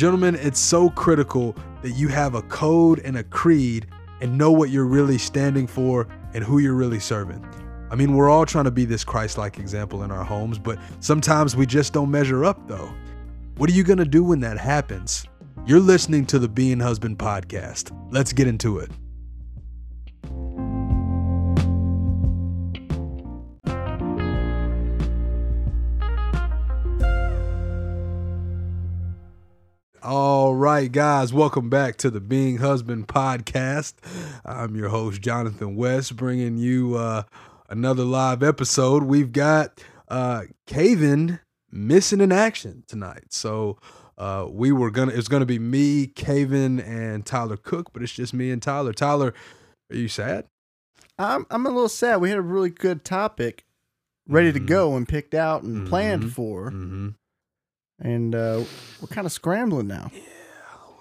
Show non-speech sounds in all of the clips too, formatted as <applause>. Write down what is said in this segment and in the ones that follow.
Gentlemen, it's so critical that you have a code and a creed and know what you're really standing for and who you're really serving. I mean, we're all trying to be this Christ like example in our homes, but sometimes we just don't measure up, though. What are you going to do when that happens? You're listening to the Being Husband podcast. Let's get into it. All right, guys, welcome back to the Being Husband podcast. I'm your host, Jonathan West, bringing you uh, another live episode. We've got uh, missing in action tonight. So uh, we were gonna, it's gonna be me, Caven, and Tyler Cook, but it's just me and Tyler. Tyler, are you sad? I'm I'm a little sad. We had a really good topic ready to Mhm. go and picked out and Mhm. planned for, Mm-hmm. And uh, we're kind of scrambling now.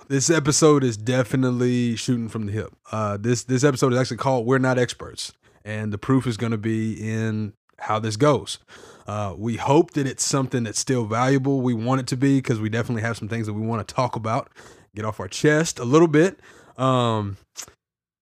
This episode is definitely shooting from the hip. Uh, this this episode is actually called "We're Not Experts," and the proof is going to be in how this goes. Uh, we hope that it's something that's still valuable. We want it to be because we definitely have some things that we want to talk about, get off our chest a little bit. Um,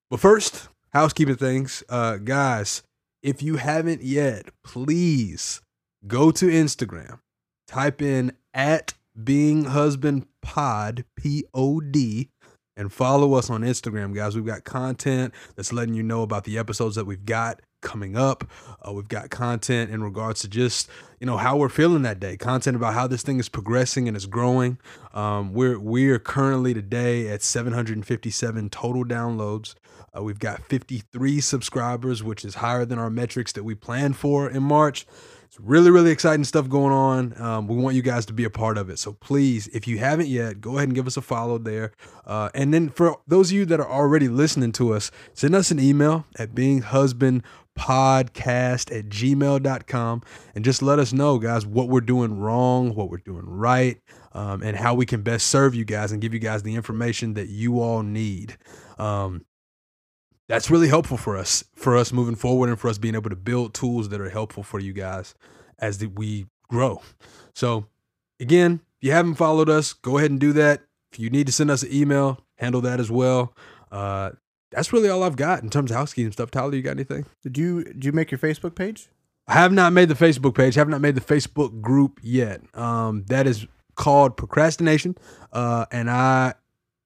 but first, housekeeping things, uh, guys. If you haven't yet, please go to Instagram, type in at being husband pod p-o-d and follow us on instagram guys. We've got content that's letting you know about the episodes that we've got coming up. Uh, we've got content in regards to just you know how we're feeling that day. Content about how this thing is progressing and is growing. Um, we're we're currently today at 757 total downloads. Uh, we've got 53 subscribers which is higher than our metrics that we planned for in march it's really, really exciting stuff going on. Um, we want you guys to be a part of it. So please, if you haven't yet, go ahead and give us a follow there. Uh, and then for those of you that are already listening to us, send us an email at beinghusbandpodcast at gmail.com and just let us know, guys, what we're doing wrong, what we're doing right, um, and how we can best serve you guys and give you guys the information that you all need. Um, that's really helpful for us for us moving forward and for us being able to build tools that are helpful for you guys as the, we grow. So again if you haven't followed us go ahead and do that. If you need to send us an email handle that as well. Uh, that's really all i've got in terms of housekeeping stuff. Tyler you got anything? Did you did you make your Facebook page? I have not made the Facebook page, have not made the Facebook group yet. Um, that is called procrastination, uh, and I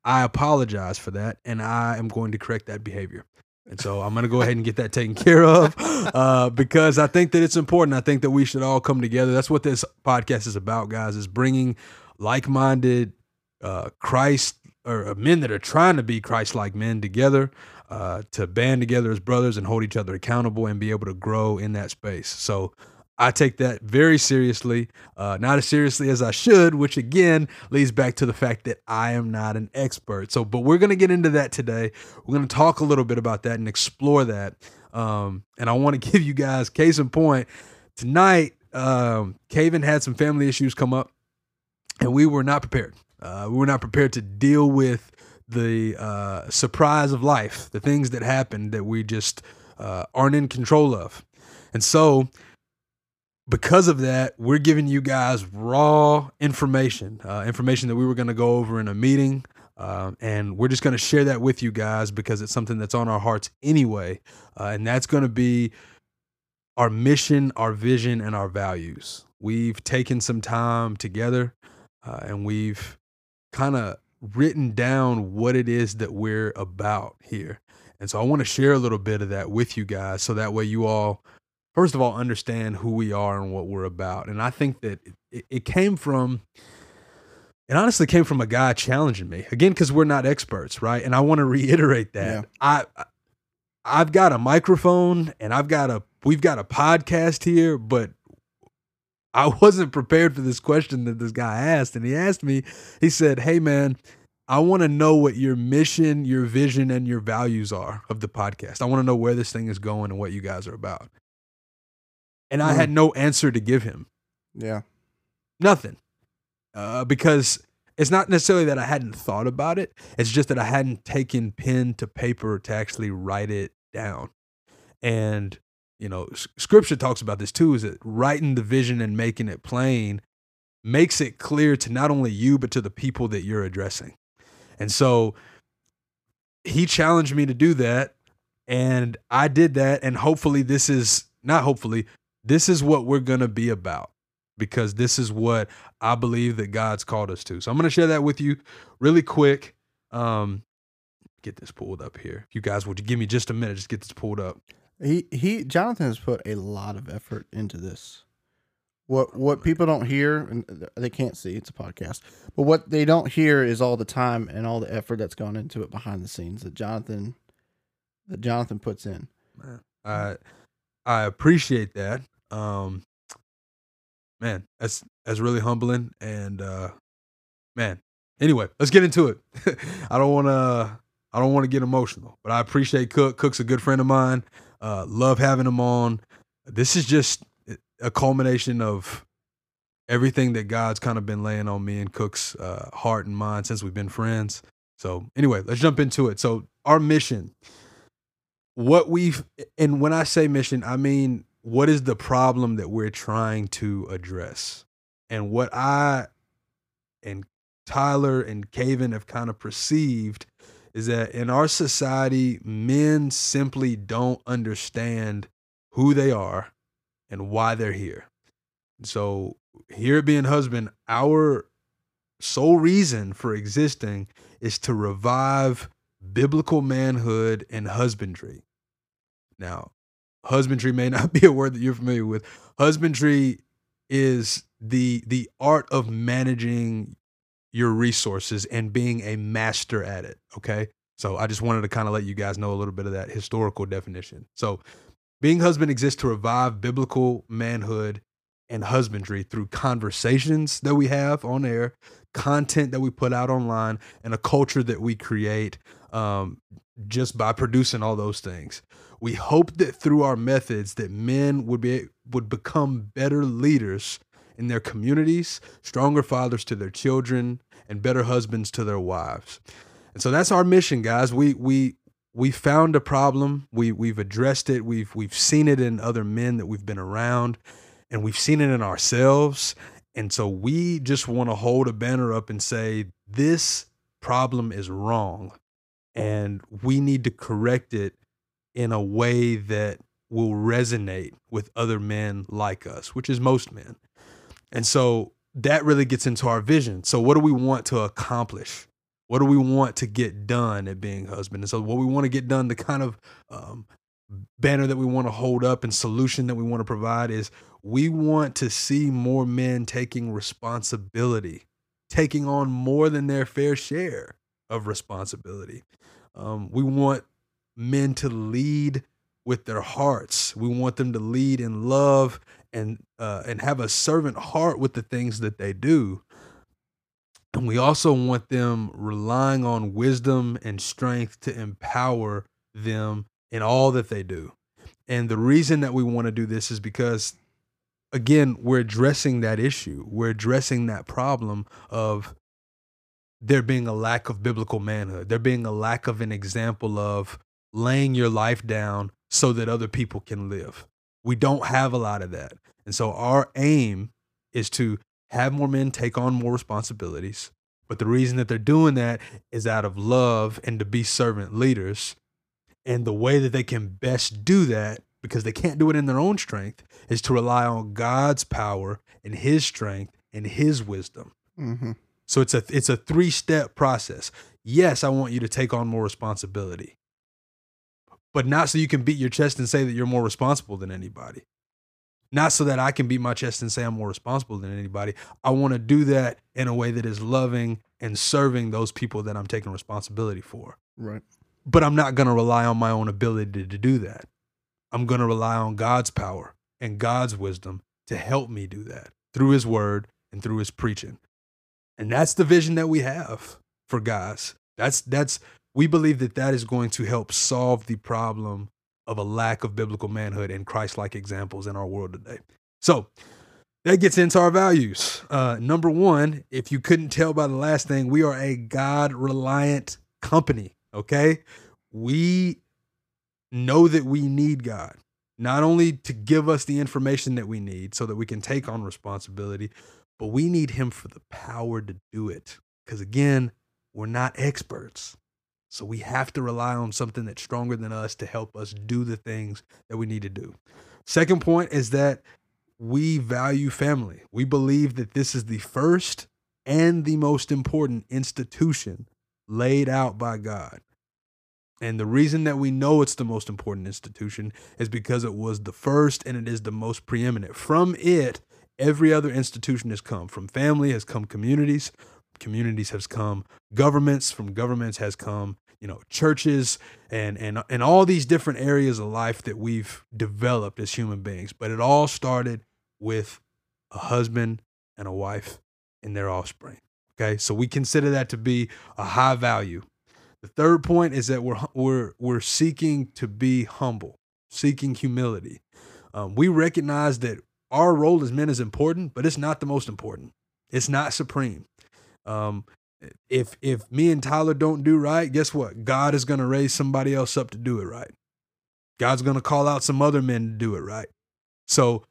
I apologize for that, and I am going to correct that behavior. And so I'm going to go ahead and get that taken care of <laughs> uh, because I think that it's important. I think that we should all come together. That's what this podcast is about, guys. Is bringing like-minded uh, Christ or uh, men that are trying to be Christ-like men together uh, to band together as brothers and hold each other accountable and be able to grow in that space. So I take that very seriously, uh, not as seriously as I should, which again leads back to the fact that I am not an expert. So, but we're going to get into that today. We're going to talk a little bit about that and explore that. Um, and I want to <laughs> give you guys case in point tonight. Um, Caven had some family issues come up, and we were not prepared. Uh, we were not prepared to deal with the uh, surprise of life, the things that happen that we just uh, aren't in control of. And so, because of that, we're giving you guys raw information, uh, information that we were going to go over in a meeting. Uh, and we're just going to share that with you guys because it's something that's on our hearts anyway. Uh, and that's going to be our mission, our vision, and our values. We've taken some time together uh, and we've kind of written down what it is that we're about here. And so I want to share a little bit of that with you guys so that way you all, first of all, understand who we are and what we're about. And I think that it, it came from, it honestly came from a guy challenging me again, because we're not experts, right? And I want to reiterate that. Yeah. I, I've got a microphone and I've got a, we've got a podcast here, but I <laughs> wasn't prepared for this question that this guy asked. And he asked me, he said, Hey, man, I want to know what your mission, your vision, and your values are of the podcast. I want to know where this thing is going and what you guys are about. And I had no answer to give him, Yeah. nothing. Uh, because it's not necessarily that I hadn't thought about it, it's just that I hadn't taken pen to paper to actually write it down. And you know, s- scripture talks about this too is that writing the vision and making it plain makes it clear to not only you, but to the people that you're addressing. And so he challenged me to do that. And I did that. And hopefully, this is not hopefully, this is what we're going to be about because this is what I believe that God's called us to. So I'm going to share that with you really quick. Um, get this pulled up here. You guys, would you give me just a minute? Just get this pulled up. He he Jonathan has put a lot of effort into this. What what people don't hear and they can't see, it's a podcast. But what they don't hear is all the time and all the effort that's gone into it behind the scenes that Jonathan that Jonathan puts in. I I appreciate that. Um man, that's that's really humbling and uh man. Anyway, let's get into it. <laughs> I don't want to I don't want to get emotional, but I appreciate Cook. Cook's a good friend of mine. Uh, love having him on. This is just a culmination of everything that God's kind of been laying on me and Cook's uh, heart and mind since we've been friends. So, anyway, let's jump into it. So, our mission, what we've, and when I say mission, I mean, what is the problem that we're trying to address? And what I and Tyler and Caven have kind of perceived is that in our society, men simply don't understand who they are and why they're here. So, here being husband, our sole reason for existing is to revive biblical manhood and husbandry. Now, husbandry may <laughs> not be a word that you're familiar with. Husbandry is the the art of managing your resources and being a master at it. Okay. So I just wanted to kind of let you guys know a little bit of that historical definition. So being husband exists to revive biblical manhood and husbandry through conversations that we have on air, content that we put out online, and a culture that we create um, just by producing all those things. We hope that through our methods that men would be would become better leaders in their communities, stronger fathers to their children, and better husbands to their wives. And so that's our mission, guys. We we we found a problem. We we've addressed it. We've we've seen it in other men that we've been around, and we've seen it in ourselves. And so we just want to hold a banner up and say this problem is wrong, and we need to correct it in a way that will resonate with other men like us, which is most men. And so that really gets into our vision. So, what do we want to accomplish? What do we want to get done at being husband? And so, what we want to get done, the kind of um, banner that we want to hold up and solution that we want to provide is we want to see more men taking responsibility, taking on more than their fair share of responsibility. Um, we want men to lead with their hearts. We want them to lead in love and uh, and have a servant heart with the things that they do. And we also want them relying on wisdom and strength to empower them in all that they do. And the reason that we want to do this is because, again, we're addressing that issue. We're addressing that problem of there being a lack of biblical manhood, there being a lack of an example of laying your life down so that other people can live. We don't have a lot of that. And so our aim is to have more men take on more responsibilities. But the reason that they're doing that is out of love and to be servant leaders. And the way that they can best do that, because they can't do it in their own strength, is to rely on God's power and His strength and His wisdom. Mm-hmm. So it's a it's a three step process. Yes, I want you to take on more responsibility, but not so you can beat your chest and say that you're more responsible than anybody. Not so that I can beat my chest and say I'm more responsible than anybody. I want to do that in a way that is loving and serving those people that I'm taking responsibility for. Right. But I'm not going to rely on my own ability to do that. I'm going to rely on God's power and God's wisdom to help me do that through his word and through his preaching. And that's the vision that we have for guys. That's that's we believe that that is going to help solve the problem of a lack of biblical manhood and Christ-like examples in our world today. So that gets into our values. Uh, number one, if you couldn't tell by the last thing, we are a God-reliant company. Okay, we know that we need God not only to give us the information that we need so that we can take on responsibility, but we need him for the power to do it. Because again, we're not experts. So we have to rely on something that's stronger than us to help us do the things that we need to do. Second point is that we value family. We believe that this is the first and the most important institution laid out by God. And the reason that we know it's the most important institution is because it was the first and it is the most preeminent. From it, every other institution has come. From family has come communities, communities has come governments, from governments has come, you know, churches and and and all these different areas of life that we've developed as human beings. But it all started with a husband and a wife and their offspring. Okay? So we consider that to be a high value the third point is that we're we're we're seeking to be humble, seeking humility. Um, we recognize that our role as men is important, but it's not the most important. It's not supreme. Um, if if me and Tyler don't do right, guess what? God is going to raise somebody else up to do it right. God's going to call out some other men to do it right. So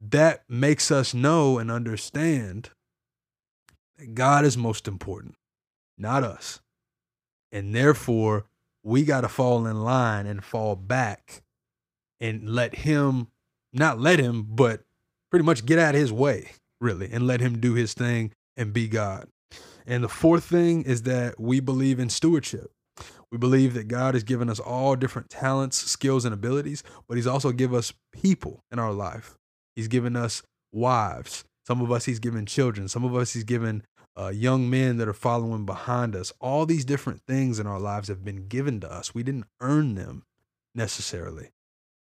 that makes us know and understand that God is most important, not us. And therefore, we got to fall in line and fall back and let him, not let him, but pretty much get out of his way, really, and let him do his thing and be God. And the fourth thing is that we believe in stewardship. We believe that God has given us all different talents, skills, and abilities, but He's also given us people in our life. He's given us wives. Some of us He's given children. Some of us He's given uh, young men that are following behind us. All these different things in our lives have been given to us. We didn't earn them necessarily.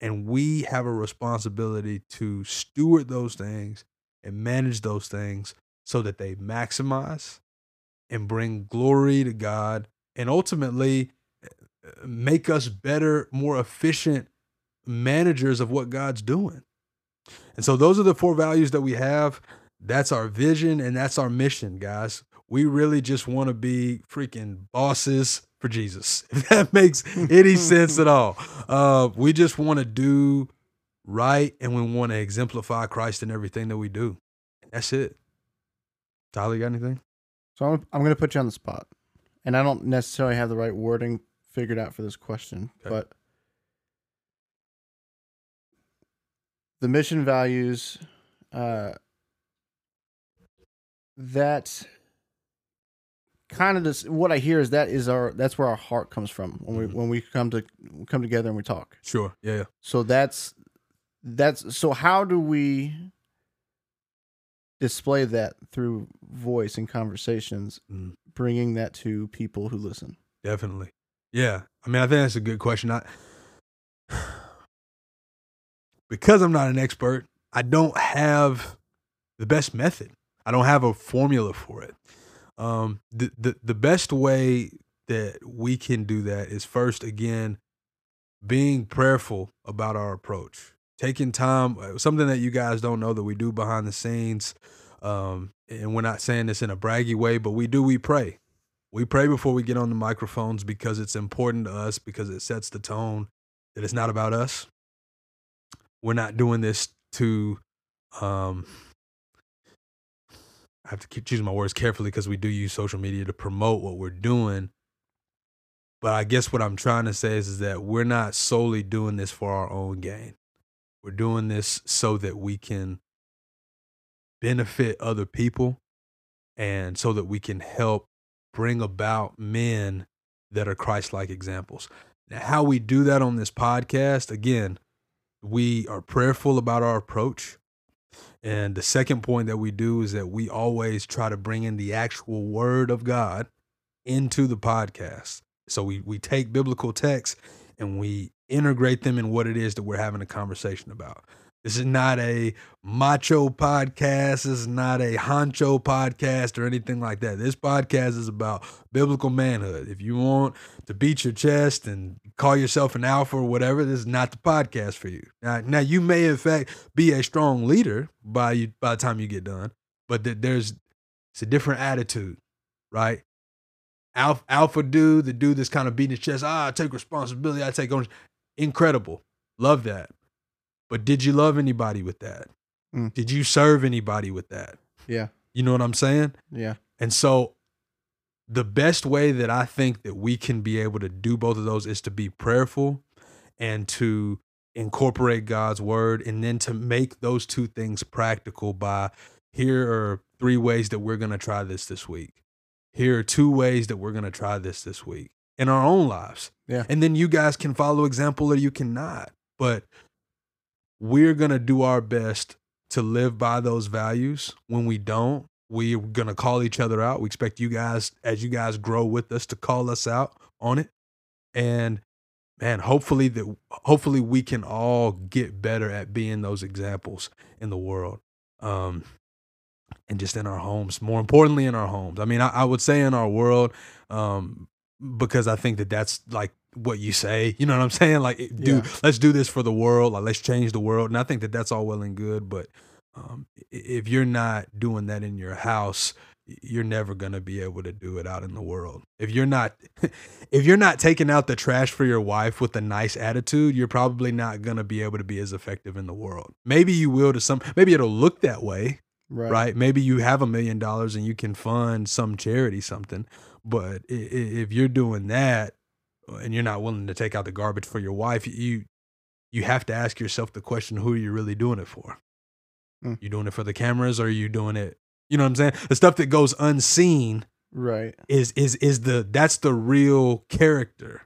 And we have a responsibility to steward those things and manage those things so that they maximize and bring glory to God and ultimately uh, make us better, more efficient managers of what God's doing. And so those are the four values that we have. That's our vision and that's our mission, guys. We really just want to be freaking bosses for Jesus, <laughs> if that makes any <laughs> sense at all. Uh, we just want to do right and we want to exemplify Christ in everything that we do. That's it. Tyler, you got anything? So I'm, I'm going to put you on the spot. And I don't necessarily have the right wording figured out for this question, okay. but the mission values uh, that kind of this what I hear is that is our that's where our heart comes from when we mm-hmm. when we come to come together and we talk. Sure. Yeah, yeah. So that's that's so how do we display that through voice and conversations mm. bringing that to people who listen. Definitely. Yeah. I mean i think that's a good question. I <sighs> because i'm not an expert i don't have the best method. I don't have a formula for it. Um, the, the the best way that we can do that is first again being prayerful about our approach, taking time. Uh, something that you guys don't know that we do behind the scenes, um, and we're not saying this in a braggy way, but we do. We pray. We pray before we get on the microphones because it's important to us because it sets the tone that it's not about us. We're not doing this to um, I have to keep choosing my words carefully because we do use social media to promote what we're doing. But I guess what I'm trying to say is, is that we're not solely doing this for our own gain. We're doing this so that we can benefit other people and so that we can help bring about men that are Christ like examples. Now, how we do that on this podcast, again, we are prayerful about our approach. And the second point that we do is that we always try to bring in the actual word of God into the podcast. So we we take biblical texts and we integrate them in what it is that we're having a conversation about. This is not a macho podcast. This is not a honcho podcast or anything like that. This podcast is about biblical manhood. If you want to beat your chest and call yourself an alpha or whatever, this is not the podcast for you. Now, now you may in fact be a strong leader by you by the time you get done, but there's it's a different attitude, right? Alpha, alpha dude, the dude that's kind of beating his chest. Ah, I take responsibility. I take ownership. Incredible. Love that. But did you love anybody with that? Mm. Did you serve anybody with that? Yeah. You know what I'm saying? Yeah. And so the best way that I think that we can be able to do both of those is to be prayerful and to incorporate God's word and then to make those two things practical by here are three ways that we're going to try this this week. Here are two ways that we're going to try this this week in our own lives. Yeah. And then you guys can follow example or you cannot. But we're going to do our best to live by those values. When we don't, we're going to call each other out. We expect you guys, as you guys grow with us, to call us out on it. And man, hopefully that hopefully we can all get better at being those examples in the world. Um, and just in our homes, more importantly in our homes. I mean, I, I would say in our world, um, because I think that that's like what you say. You know what I'm saying? Like, do Yeah. let's do this for the world. Like, let's change the world. And I think that that's all well and good, but um, if you're not doing that in your house, you're never gonna be able to do it out in the world. If you're not, <laughs> if you're not taking out the trash for your wife with a nice attitude, you're probably not gonna be able to be as effective in the world. Maybe you will to some. Maybe it'll look that way, Right. right? Maybe you have a million dollars and you can fund some charity, something. But if you're doing that and you're not willing to take out the garbage for your wife, you you have to ask yourself the question: Who are you really doing it for? Hmm. You doing it for the cameras, or are you doing it? You know what I'm saying? The stuff that goes unseen Right. is is is the that's the real character.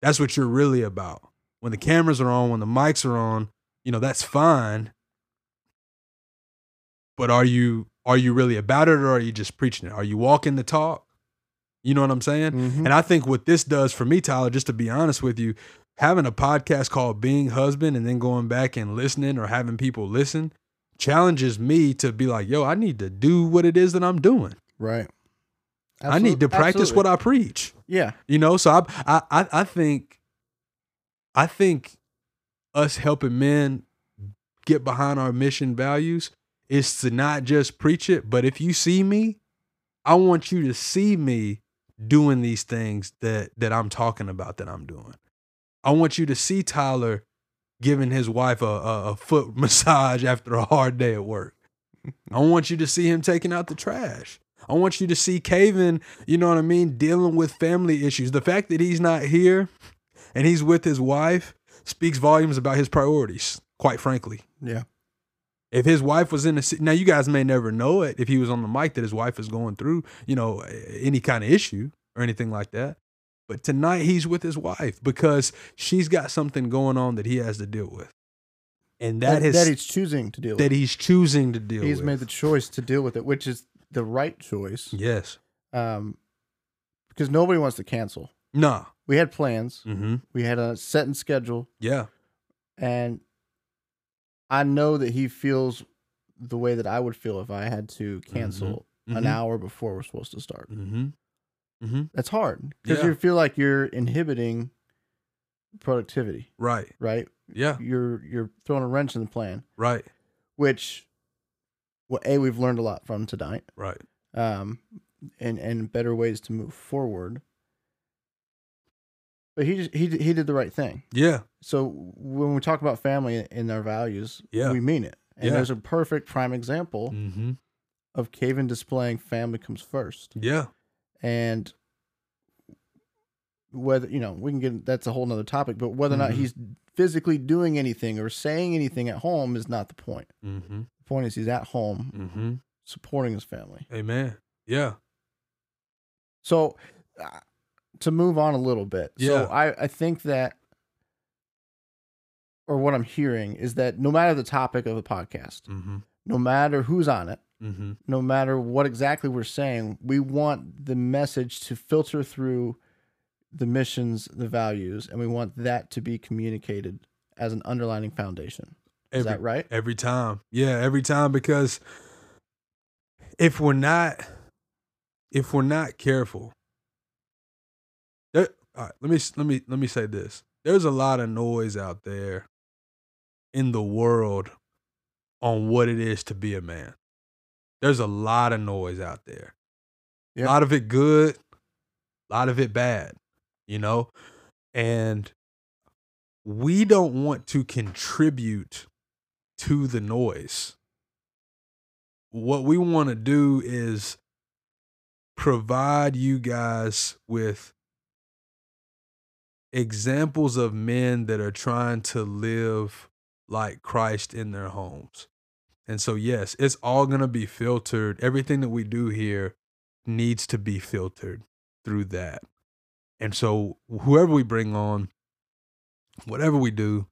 That's what you're really about. When the cameras are on, when the mics are on, you know, that's fine. But are you are you really about it or are you just preaching it? Are you walking the talk? You know what I'm saying? Mhm. And I think what this does for me, Tyler, just to be honest with you, having a podcast called Being Husband and then going back and listening or having people listen challenges me to be like, yo, I need to do what it is that I'm doing. Right. I need to practice what I preach. Yeah. You know, so I I I think I think us helping men get behind our mission values is to not just preach it, but if you see me, I want you to see me doing these things that that I'm talking about that I'm doing. I want you to see Tyler giving his wife a, a, a foot <laughs> massage after a hard day at work. I <laughs> want you to see him taking out the trash. I want you to see Caven, you know what I mean, dealing with family issues. The fact that he's not here and he's with his wife speaks volumes about his priorities, quite frankly. Yeah. If his wife was in the now, you guys may never know it if he was on the mic that his wife is going through, you know, any kind of issue or anything like that. But tonight he's with his wife because she's got something going on that he has to deal with, and that that, is that he's choosing to deal that with. he's choosing to deal He's with. made the choice to deal with it, which is the right choice. yes, Um, because nobody wants to cancel. nah, We had plans. mm-hmm. We had a set and schedule, yeah, and I know that he feels the way that I would feel if I had to cancel an Mhm. hour before we're supposed to start. Mm-hmm. Mm-hmm. That's hard because Yeah. you feel like you're inhibiting productivity, Right. right? Yeah. You're you're throwing a wrench in the plan, Right. which well, a we've learned a lot from tonight, Right. um, and and better ways to move forward. But he just, he he did the right thing. Yeah. So when we talk about family and our values, Yeah. we mean it. And Yeah. there's a perfect prime example Mm-hmm. of Caven displaying family comes first. Yeah. And whether you know, we can get that's a whole nother topic, but whether or not Mhm. he's physically doing anything or saying anything at home is not the point. Mm-hmm. The point is he's at home Mm-hmm. supporting his family. Amen. Yeah. So to move on a little bit. Yeah. So I, I think that or what I'm hearing is that no matter the topic of the podcast, Mm-hmm. no matter who's on it, Mm-hmm. no matter what exactly we're saying, we want the message to filter through the missions, the values, and we want that to be communicated as an underlining foundation. Is Every that right? every time. Yeah, every time because if we're not if we're not careful, all right, let me let me let me say this. There's a lot of noise out there in the world on what it is to be a man. There's a lot of noise out there. Yeah. A lot of it good, a lot of it bad, you know? And we don't want to contribute to the noise. what we want to do is provide you guys with examples of men that are trying to live like Christ in their homes. And so, yes, it's all going to be filtered. Everything that we do here needs to be filtered through that. And so, whoever we bring on, whatever we do,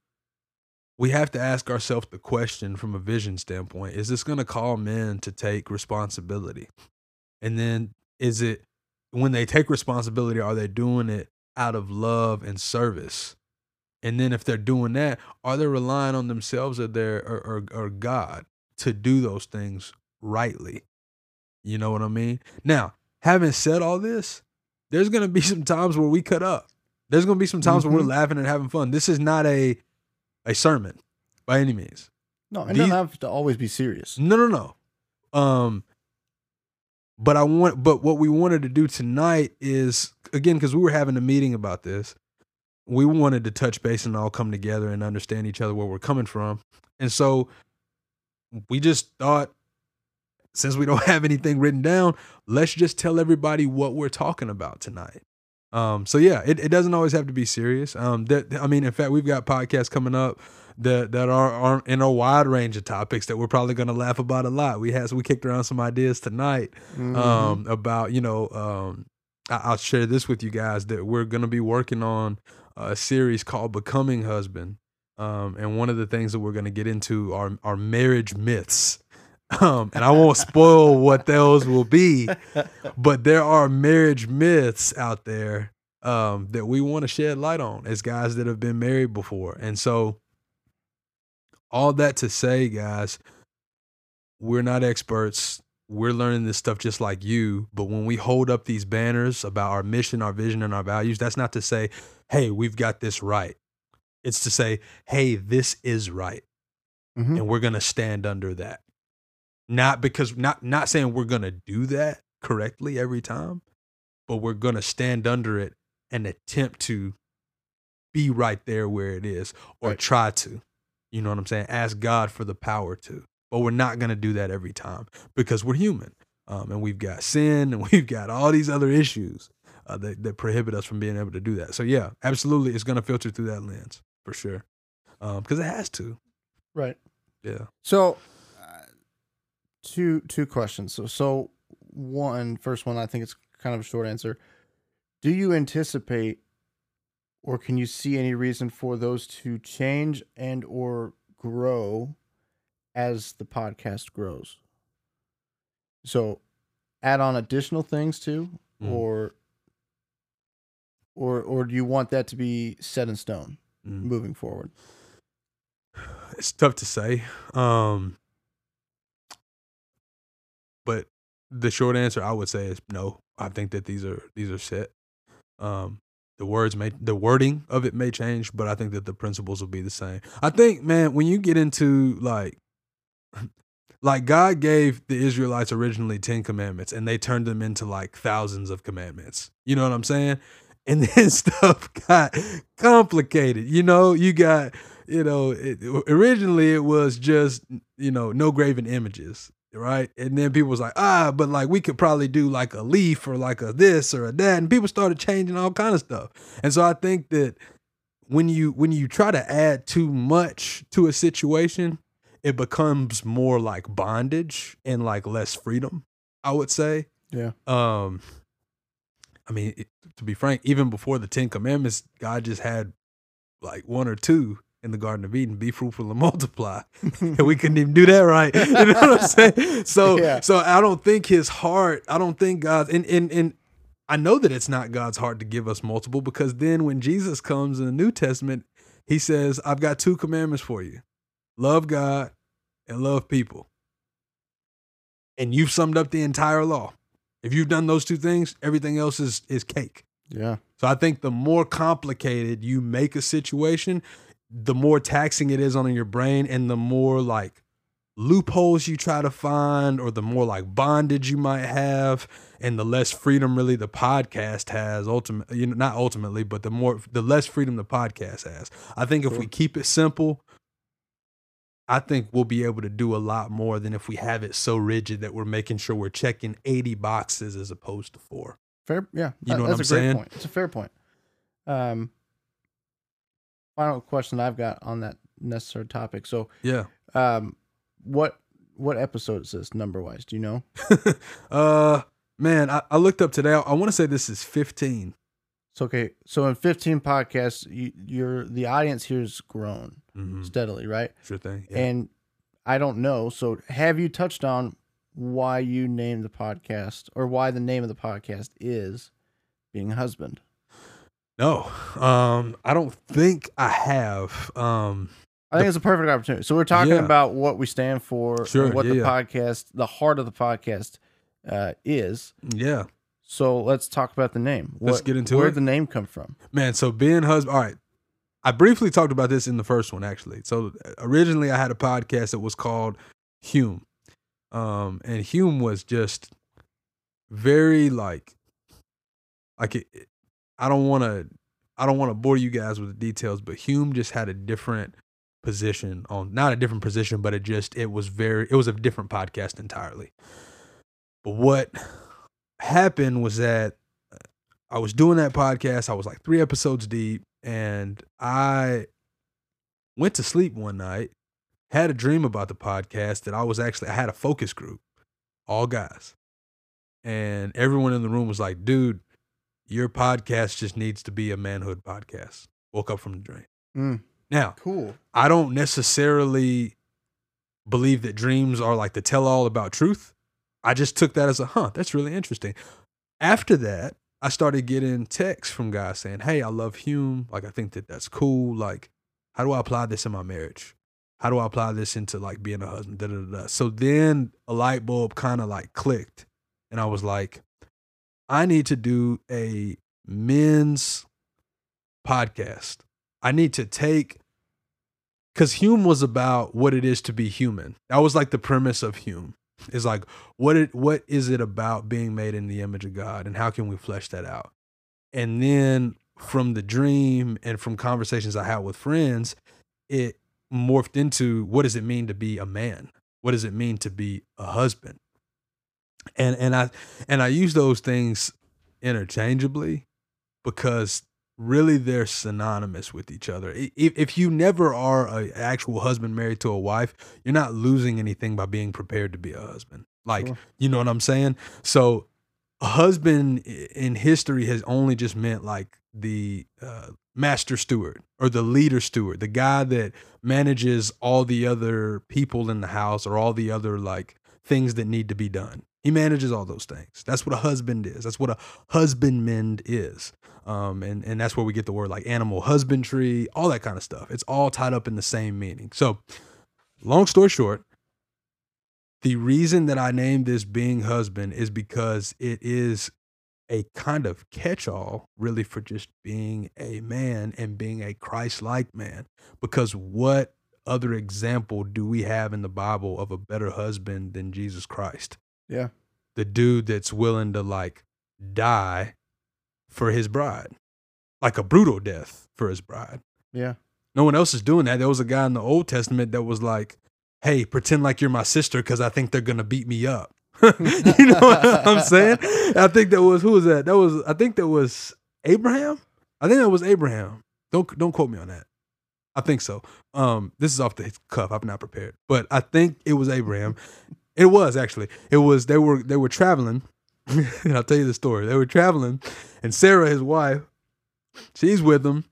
we have to ask ourselves the question from a vision standpoint is this going to call men to take responsibility? And then, is it when they take responsibility, are they doing it out of love and service? And then, if they're doing that, are they relying on themselves or their or, or, or God to do those things rightly? You know what I mean? Now, having said all this, there's gonna be <laughs> some times where we cut up. There's gonna be some times mm-hmm. where we're laughing and having fun. This is not a a sermon by any means. No, it doesn't have to always be serious. No, no, no. Um, but I want, but what we wanted to do tonight is again because we were having a meeting about this. We wanted to touch base and all come together and understand each other where we're coming from, and so we just thought since we don't <laughs> have anything written down, let's just tell everybody what we're talking about tonight. Um, so yeah, it, it doesn't always have to be serious. Um, that I mean, in fact, we've got podcasts coming up that that are, are in a wide range of topics that we're probably going to laugh about a lot. We had we kicked around some ideas tonight mm-hmm. um, about you know um, I, will share this with you guys that we're going to be working on a series called Becoming Husband, um, and one of the things that we're going to get into are are marriage myths. <laughs> Um, and I won't spoil what those will be, but there are marriage myths out there um, that we want to shed light on as guys that have been married before. And so, all that to say, guys, we're not experts. We're learning this stuff just like you. But when we hold up these banners about our mission, our vision, and our values, that's not to say, hey, we've got this right. It's to say, hey, this is right. Mm-hmm. And we're going to stand under that. Not because not not saying we're gonna do that correctly every time, but we're gonna stand under it and attempt to be right there where it is or right. try to. You know what I'm saying? Ask God for the power to. But we're not gonna do that every time because we're human. Um, and we've got sin and <laughs> we've got all these other issues uh, that, that prohibit us from being able to do that. So yeah, absolutely, it's gonna filter through that lens for sure, because um, it has to. Right. Yeah. So two two questions. So so one first one I think it's kind of a short answer. Do you anticipate or can you see any reason for those to change and or grow as the podcast grows? So add on additional things too mm. or or or do you want that to be set in stone mm. moving forward? It's tough to say. Um but the short answer I would say is no. I think that these are these are set. Um, the words may the wording of it may change, but I think that the principles will be the same. I think, man, when you get into like like God gave the Israelites originally 10 commandments and they turned them into like thousands of commandments. You know what I'm saying? And <laughs> then stuff got complicated. You know, you got, you know, it, originally it was just, you know, no graven images right? And then people was like, ah, but like we could probably do like a leaf or like a this or a that, and people started changing all kind of stuff. And so I think that when you when you try to add too much to a situation, it becomes more like bondage and like less freedom. I would say. Yeah. Um. I mean, it, to be frank, even before the Ten Commandments, God just had like one or two in the Garden of Eden, be fruitful and <laughs> multiply. <laughs> and we couldn't even do that right. <laughs> You know what I'm saying? So yeah. so I don't think his heart, I don't think God and and and I know that it's not God's heart to give us multiple because then when Jesus comes in the New Testament, he says, I've got two commandments for you. Love God and love people. And you've summed up the entire law. If you've done those two things, everything else is is cake. Yeah. So I think the more complicated you make a situation, the more taxing it is on your brain and the more like loopholes you try to find or the more like bondage you might have and the less freedom really the podcast has ultimately you know not ultimately but the more the less freedom the podcast has i think if we keep it simple I think we'll be able to do a lot more than if we have it so rigid that we're making sure we're checking 80 boxes as opposed to four. Fair, yeah. You that- know what that's I'm saying? point. It's a fair point. Um, final question I've got on that necessary topic. So, Yeah. um, what what episode is this number wise? Do you know? <laughs> uh, man, I, I looked up today. I, want to say this is 15. So okay, so in 15 podcasts, you, you're the audience here's grown Mm-hmm. steadily, right? Sure thing. Yeah. And I don't know. So have you touched on why you named the podcast or why the name of the podcast is being a husband? no, um, I don't think I have. Um, I think it's a perfect opportunity. So we're talking Yeah. about what we stand for, Sure, what yeah, the podcast, the heart of the podcast, uh, is. yeah. So let's talk about the name. Let's get into it. where it. the name come from. Man, so being husband. All right. I briefly talked about this in the first one, actually. So originally, I had a podcast that was called Hume, um, and Hume was just very like, like it- I don't want to, I don't want to bore you guys with the details, but Hume just had a different position on, not a different position, but it just it was very, it was a different podcast entirely. But what happened was that I was doing that podcast. I was like three episodes deep, and I went to sleep one night, had a dream about the podcast that I was actually I had a focus group, all guys. And everyone in the room was like, dude, your podcast just needs to be a manhood podcast. Woke up from the dream. Mm, Now, cool. I don't necessarily believe that dreams are like the tell all about truth. I just took that as a huh, that's really interesting. After that, I started getting texts from guys saying, "Hey, I love Hume. Like I think that that's cool. Like how do I apply this in my marriage? How do I apply this into like being a husband?" Da, da, da. So then a light bulb kind of like clicked and I was like, I need to do a men's podcast. I need to take because Hume was about what it is to be human. That was like the premise of Hume. Is like what it what is it about being made in the image of God and how can we flesh that out? And then from the dream and from conversations I had with friends, it morphed into what does it mean to be a man? What does it mean to be a husband? And and I and I use those things interchangeably because really they're synonymous with each other. If, if you never are an actual husband married to a wife, you're not losing anything by being prepared to be a husband. Like, Sure. you know what I'm saying? So, a husband in history has only just meant like the uh, master steward or the leader steward, the guy that manages all the other people in the house or all the other like things that need to be done. He manages all those things. That's what a husband is. That's what a husbandman is. Um, and, and that's where we get the word like animal husbandry, all that kind of stuff. It's all tied up in the same meaning. So, long story short, the reason that I named this being husband is because it is a kind of catch all, really, for just being a man and being a Christ like man. Because what other example do we have in the Bible of a better husband than Jesus Christ? Yeah. The dude that's willing to like die for his bride, like a brutal death for his bride. Yeah. No one else is doing that. There was a guy in the Old Testament that was like, "Hey, pretend like you're my sister because I think they're gonna beat me up." <laughs> you know what I'm saying? I think that was who was that? That was I think that was Abraham. I think that was Abraham. Don't don't quote me on that. I think so. Um, this is off the cuff. I'm not prepared, but I think it was Abraham. It was actually. It was they were they were traveling, <laughs> and I'll tell you the story. They were traveling, and Sarah, his wife, she's with them,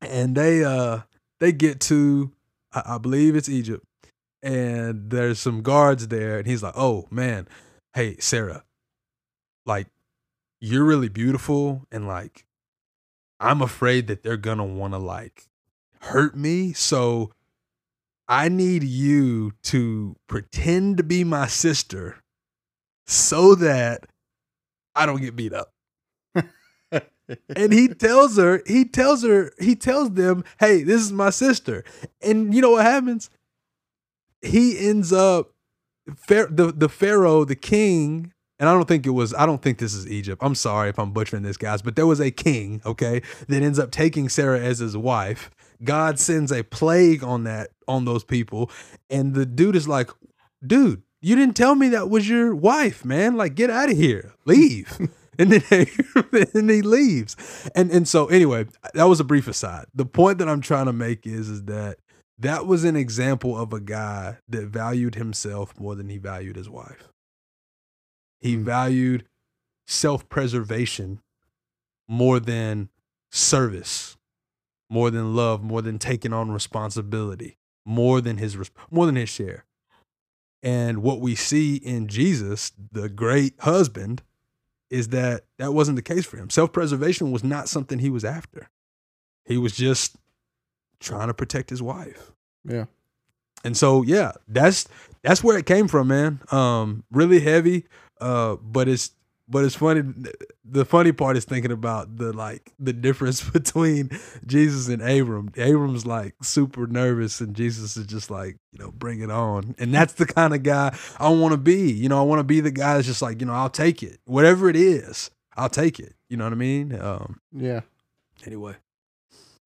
and they uh they get to I, I believe it's Egypt, and there's some guards there, and he's like, "Oh man, hey Sarah, like you're really beautiful, and like I'm afraid that they're gonna want to like hurt me, so." I need you to pretend to be my sister so that I don't get beat up. <laughs> and he tells her, he tells her, he tells them, hey, this is my sister. And you know what happens? He ends up, the, the Pharaoh, the king, and I don't think it was, I don't think this is Egypt. I'm sorry if I'm butchering this, guys, but there was a king, okay, that ends up taking Sarah as his wife, God sends a plague on that on those people, and the dude is like, "Dude, you didn't tell me that was your wife, man. Like, get out of here, leave." <laughs> and then <laughs> and he leaves, and and so anyway, that was a brief aside. The point that I'm trying to make is is that that was an example of a guy that valued himself more than he valued his wife. He Mm. valued self preservation more than service, more than love, more than taking on responsibility, more than his more than his share. And what we see in Jesus, the great husband, is that that wasn't the case for him. Self preservation was not something he was after. He was just trying to protect his wife. Yeah. And so yeah, that's that's where it came from, man. Um, really heavy. Uh, but it's but it's funny. The funny part is thinking about the like the difference <laughs> between Jesus and Abram. Abram's like super nervous, and Jesus is just like you know bring it on. And that's the kind of guy I want to be. You know, I want to be the guy that's just like you know I'll take it, whatever it is, I'll take it. You know what I mean? Um, Yeah. anyway,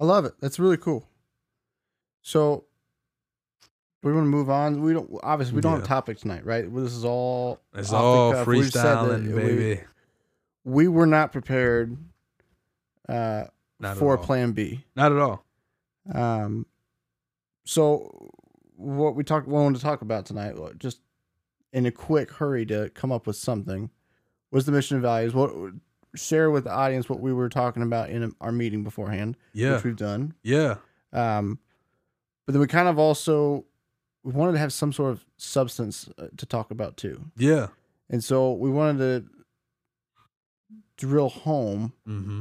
I love it. That's really cool. So we want to move on. We don't obviously we don't have Yeah. topic tonight, right? This is all it's all. We freestyling, baby. We, were not prepared uh, Not for. Plan B. Not at all. Um, so what we talked wanted to talk about tonight, just in a quick hurry to come up with something, was the mission and values. What share with the audience what we were talking about in our meeting beforehand, Yeah, which we've done. yeah, Um, but then we kind of also we wanted to have some sort of substance uh, to talk about too, yeah. and so we wanted to drill home Mm-hmm.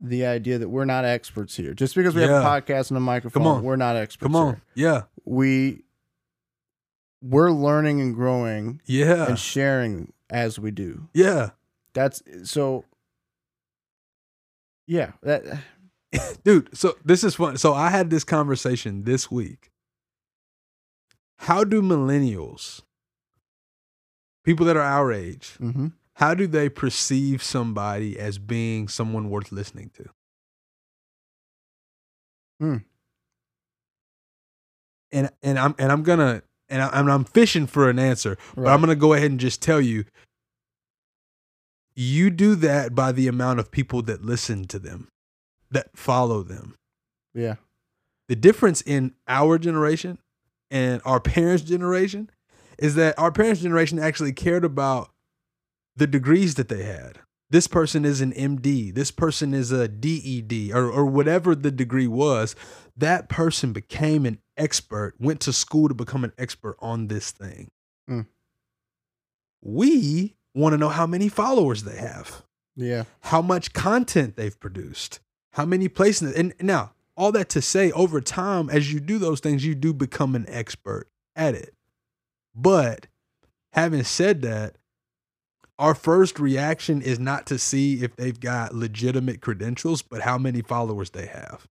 the idea that we're not experts here. Just because we have a podcast and a microphone, come on. we're not experts. Come on, here. yeah, we we're learning and growing yeah, and sharing as we do. yeah. That's so. Yeah, that <sighs> <laughs> dude so this is fun so i had this conversation this week how do millennials people that are our age mhm. how do they perceive somebody as being someone worth listening to Hmm. and and i'm and i'm gonna and, I, and i'm fishing for an answer but i'm gonna go ahead and just tell you you do that by the amount of people that listen to them that follow them yeah, the difference in our generation and our parents' generation is that our parents' generation actually cared about the degrees that they had. This person is an MD, this person is a DED, or, or whatever the degree was. That person became an expert, went to school to become an expert on this thing. Mm. We want to know how many followers they have yeah, how much content they've produced, how many places. And now, all that to say, over time, as you do those things, you do become an expert at it. But having said that, our first reaction is not to see if they've got legitimate credentials, but how many followers they have.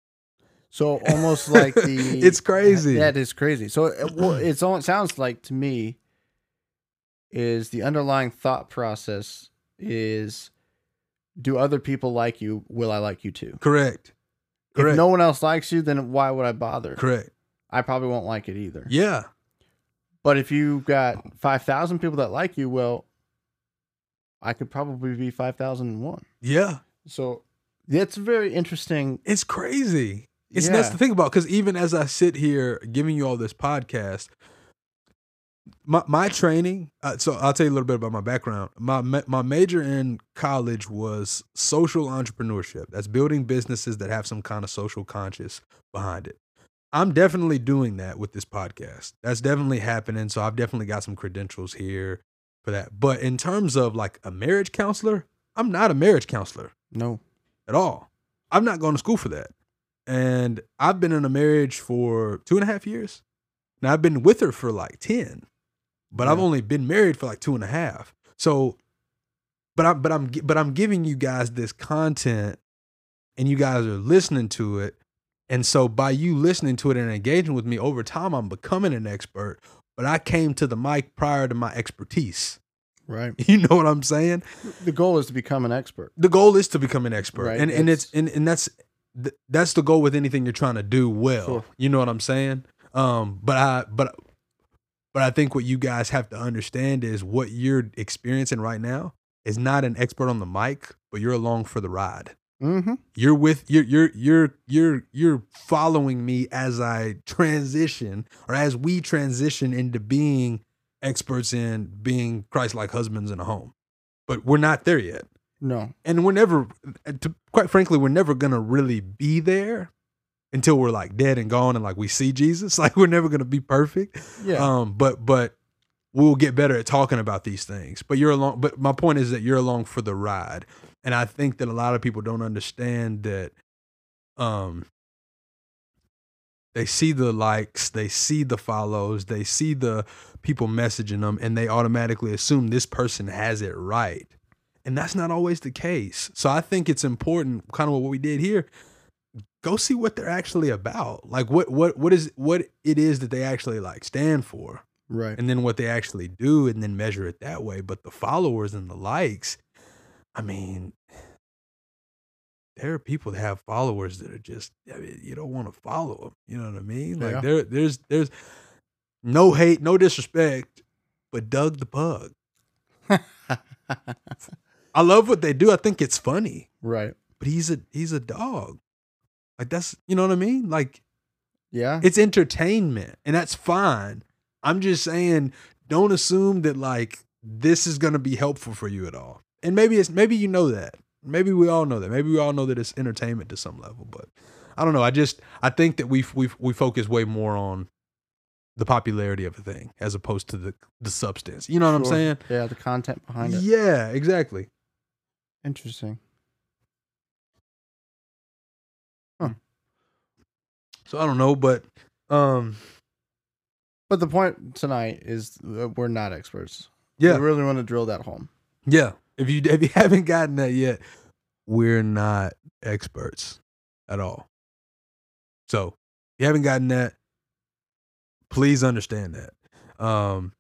So <laughs> almost like the It's crazy. That is crazy. So it, well, <clears throat> it's all it sounds like to me is the underlying thought process is do other people like you? Will I like you too? Correct. Correct. If no one else likes you, then why would I bother? Correct. I probably won't like it either. Yeah. But if you've got 5,000 people that like you, well, I could probably be 5,001. Yeah. So that's very interesting. It's crazy. It's Yeah. nuts to think about because even as I sit here giving you all this podcast, my my training. Uh, so I'll tell you a little bit about my background. My my major in college was social entrepreneurship. That's building businesses that have some kind of social conscious behind it. I'm definitely doing that with this podcast. That's definitely happening. So I've definitely got some credentials here for that. But in terms of like a marriage counselor, I'm not a marriage counselor No. at all. I'm not going to school for that. And I've been in a marriage for two and a half years. Now I've been with her for like 10, but I've only been married for like two and a half. So, but I'm, but I'm, but I'm giving you guys this content and you guys are listening to it. And so by you listening to it and engaging with me over time, I'm becoming an expert, but I came to the mic prior to my expertise. Right. <laughs> You know what I'm saying? The goal is to become an expert. the goal is to become an expert Right, and and it's it's- and, and that's th- that's the goal with anything you're trying to do well. Sure. You know what I'm saying? Um, but I but but I think what you guys have to understand is what you're experiencing right now is not an expert on the mic, but you're along for the ride. Mm-hmm. You're with you're you're you're you're you're following me as I transition or as we transition into being experts in being Christ-like husbands in a home. But we're not there yet No. and we're never to, quite frankly we're never gonna really be there until we're like dead and gone and like we see jesus <laughs> like we're never gonna be perfect Yeah. um but but we'll get better at talking about these things but you're along but my point is that you're along for the ride and i think that a lot of people don't understand that um they see the likes they see the follows they see the people messaging them and they automatically assume this person has it right and that's not always the case. So I think it's important, kind of what we did here. Go see what they're actually about. Like what what what is what it is that they actually like stand for, right. and then what they actually do, and then measure it that way. But the followers and the likes, I mean, there are people that have followers that are just I mean, you don't want to follow them. You know what I mean? Like Yeah. there there's there's no hate, no disrespect, but Doug the Pug. <laughs> I love what they do. I think it's funny. right. but he's a he's a dog. Like that's you know what I mean? Like Yeah. it's entertainment and that's fine. I'm just saying don't assume that like this is gonna be helpful for you at all. And maybe it's maybe you know that. Maybe we all know that. Maybe we all know that it's entertainment to some level, but I don't know. I just I think that we we we focus way more on the popularity of a thing as opposed to the the substance. You know what I'm saying? Yeah. The content behind it. Yeah, exactly. Interesting. So I don't know, but um But the point tonight is that we're not experts. yeah. We really want to drill that home. Yeah. If you if you <laughs> haven't gotten that yet, we're not experts at all. So if you haven't gotten that, please understand that. Um,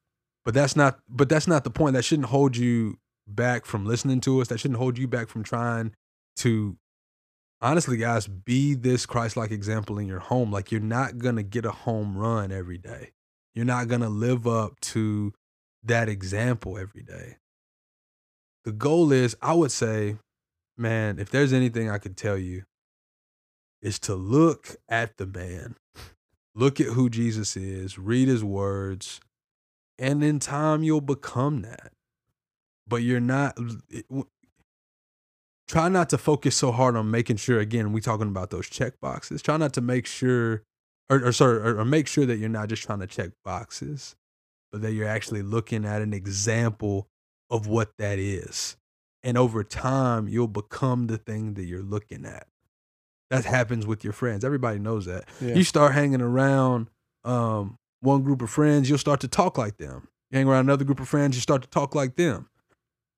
but that's not but that's not the point. That shouldn't hold you back from listening to us. That shouldn't hold you back from trying to honestly, guys, be this Christ-like example in your home. Like you're not gonna get a home run every day. You're not gonna live up to that example every day the goal is i would say man if there's anything i could tell you is to look at the man look at who jesus is read his words and in time you'll become that but you're not try not to focus so hard on making sure again we talking about those check boxes try not to make sure or, or sorry or, or make sure that you're not just trying to check boxes but that you're actually looking at an example of what that is. And over time, you'll become the thing that you're looking at. That happens with your friends. Everybody knows that. Yeah. You start hanging around um, one group of friends, you'll start to talk like them. You hang around another group of friends, you start to talk like them.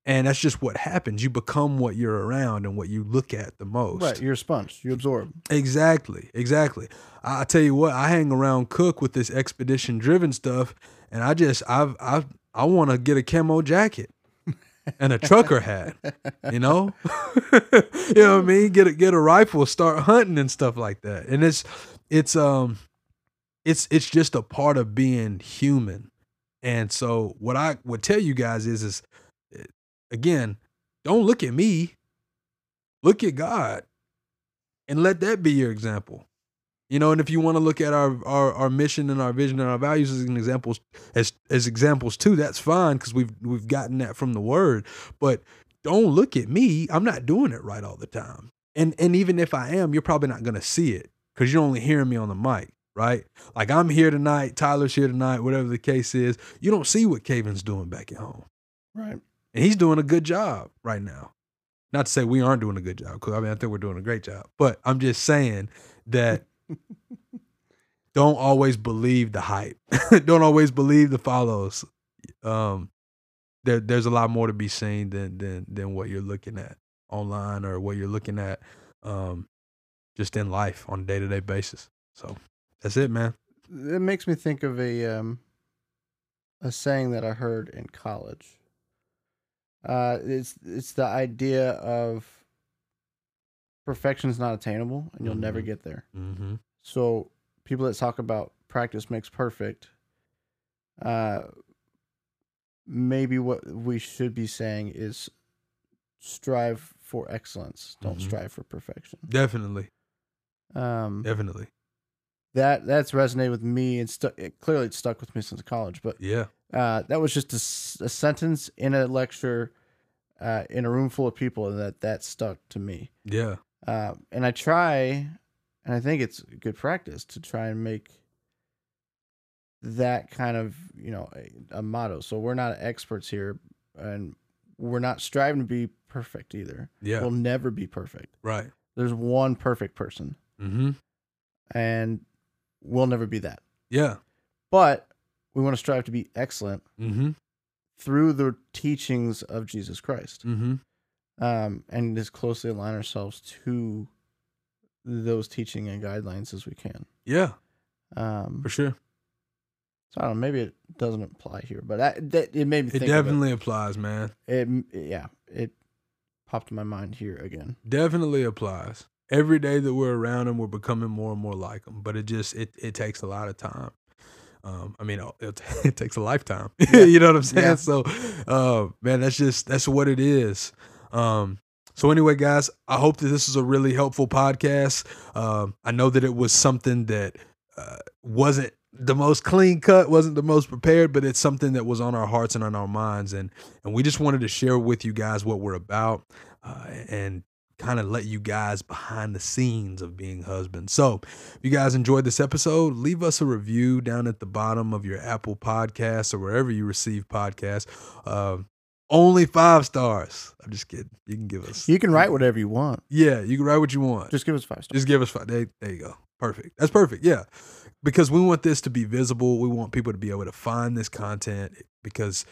And that's just what happens. You become what you're around and what you look at the most. Right. You're a sponge. You absorb. Exactly, exactly. I, I tell you what, I hang around Cook with this expedition driven stuff, and I just I've I I want to get a camo jacket <laughs> and a trucker hat. You know, <laughs> you know what I mean. Get a get a rifle, start hunting and stuff like that. And it's it's um it's it's just a part of being human. And so what I would tell you guys is is again, don't look at me. Look at God and let that be your example. You know, and if you want to look at our, our our mission and our vision and our values as examples as as examples too, that's fine because we've we've gotten that from the word. But don't look at me. I'm not doing it right all the time. And and even if I am, you're probably not gonna see it because you're only hearing me on the mic, right? Like I'm here tonight, Tyler's here tonight, whatever the case is. You don't see what Caven's doing back at home. Right. And he's doing a good job right now. Not to say we aren't doing a good job, because I mean I think we're doing a great job. But I'm just saying that <laughs> don't always believe the hype. <laughs> don't always believe the follows. Um, there, there's a lot more to be seen than than than what you're looking at online or what you're looking at um, just in life on a day to day basis. So that's it, man. It makes me think of a um a saying that I heard in college. Uh, it's it's the idea of perfection is not attainable, and you'll never Mhm. get there. Mm-hmm. So people that talk about practice makes perfect, uh, maybe what we should be saying is strive for excellence. Don't Mhm. strive for perfection. Definitely. Um, Definitely. that that's resonated with me and stuck. It, clearly, it's stuck with me since college. But Yeah. Uh, that was just a sentence in a lecture uh, in a room full of people and that that stuck to me. Yeah. Uh, and I try, and I think it's good practice to try and make that kind of you know a, a motto. So we're not experts here, and we're not striving to be perfect either. Yeah. We'll never be perfect. right. There's one perfect person, Mm-hmm. and we'll never be that. Yeah. But we want to strive to be excellent Mm-hmm. through the teachings of Jesus Christ, Mm-hmm. um, and as closely align ourselves to those teaching and guidelines as we can. Yeah. Um, For sure. So I don't know. Maybe it doesn't apply here, but that, that it made me It definitely applies, man. It. it. Yeah, it popped in my mind here again. Definitely applies. Every day that we're around him, we're becoming more and more like him. But it just it it takes a lot of time. Um, I mean, <laughs> it, it takes a lifetime. <laughs> you know what I'm saying? Yeah. So, uh, man, that's just that's what it is. Um, so anyway, guys, I hope that this is a really helpful podcast. Um, I know that it was something that uh, wasn't the most clean cut, wasn't the most prepared, but it's something that was on our hearts and on our minds, and and we just wanted to share with you guys what we're about, uh, and kind of let you guys behind the scenes of being husbands. So, if you guys enjoyed this episode, leave us a review down at the bottom of your Apple Podcasts or wherever you receive podcasts. Uh, only five stars. I'm just kidding. You can give us. You can write <laughs> whatever you want. Yeah, you can write what you want. Just give us five stars. Just give us five. There, there you go. Perfect. That's perfect. Yeah. Because we want this to be visible. We want people to be able to find this content because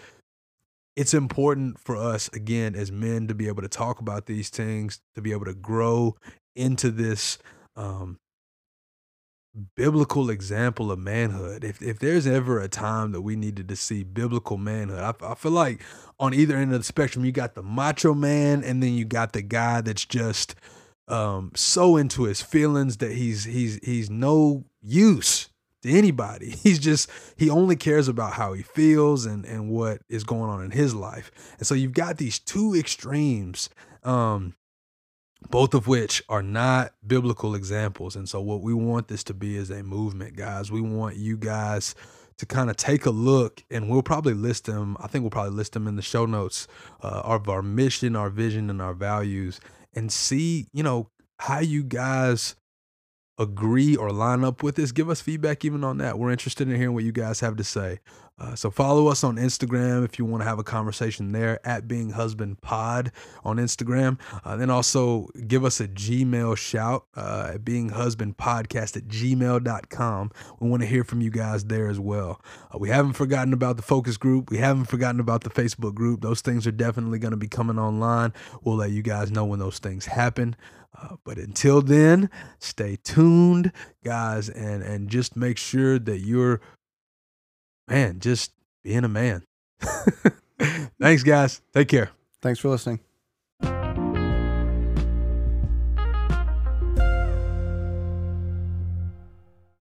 it's important for us, again, as men, to be able to talk about these things, to be able to grow into this um, biblical example of manhood. If, if there's ever a time that we needed to see biblical manhood, I, I feel like on either end of the spectrum, you got the macho man and then you got the guy that's just um so into his feelings that he's he's he's no use to anybody. <laughs> He's just he only cares about how he feels and and what is going on in his life. And so you've got these two extremes um both of which are not biblical examples. And so what we want this to be is a movement guys. We want you guys to kind of take a look and we'll probably list them i think we'll probably list them in the show notes uh, of our mission our vision and our values and see, you know, how you guys agree or line up with this. Give us feedback even on that. We're interested in hearing what you guys have to say. Uh, so follow us on Instagram if you want to have a conversation there at Being Husband Pod on Instagram. Uh, then also give us a Gmail shout uh, at Being Husband Podcast at gmail.com. We want to hear from you guys there as well. Uh, we haven't forgotten about the focus group. We haven't forgotten about the Facebook group. Those things are definitely going to be coming online. We'll let you guys know when those things happen. But until then, stay tuned, guys, and and just make sure that you're, man, just being a man. <laughs> Thanks, guys. Take care. Thanks for listening.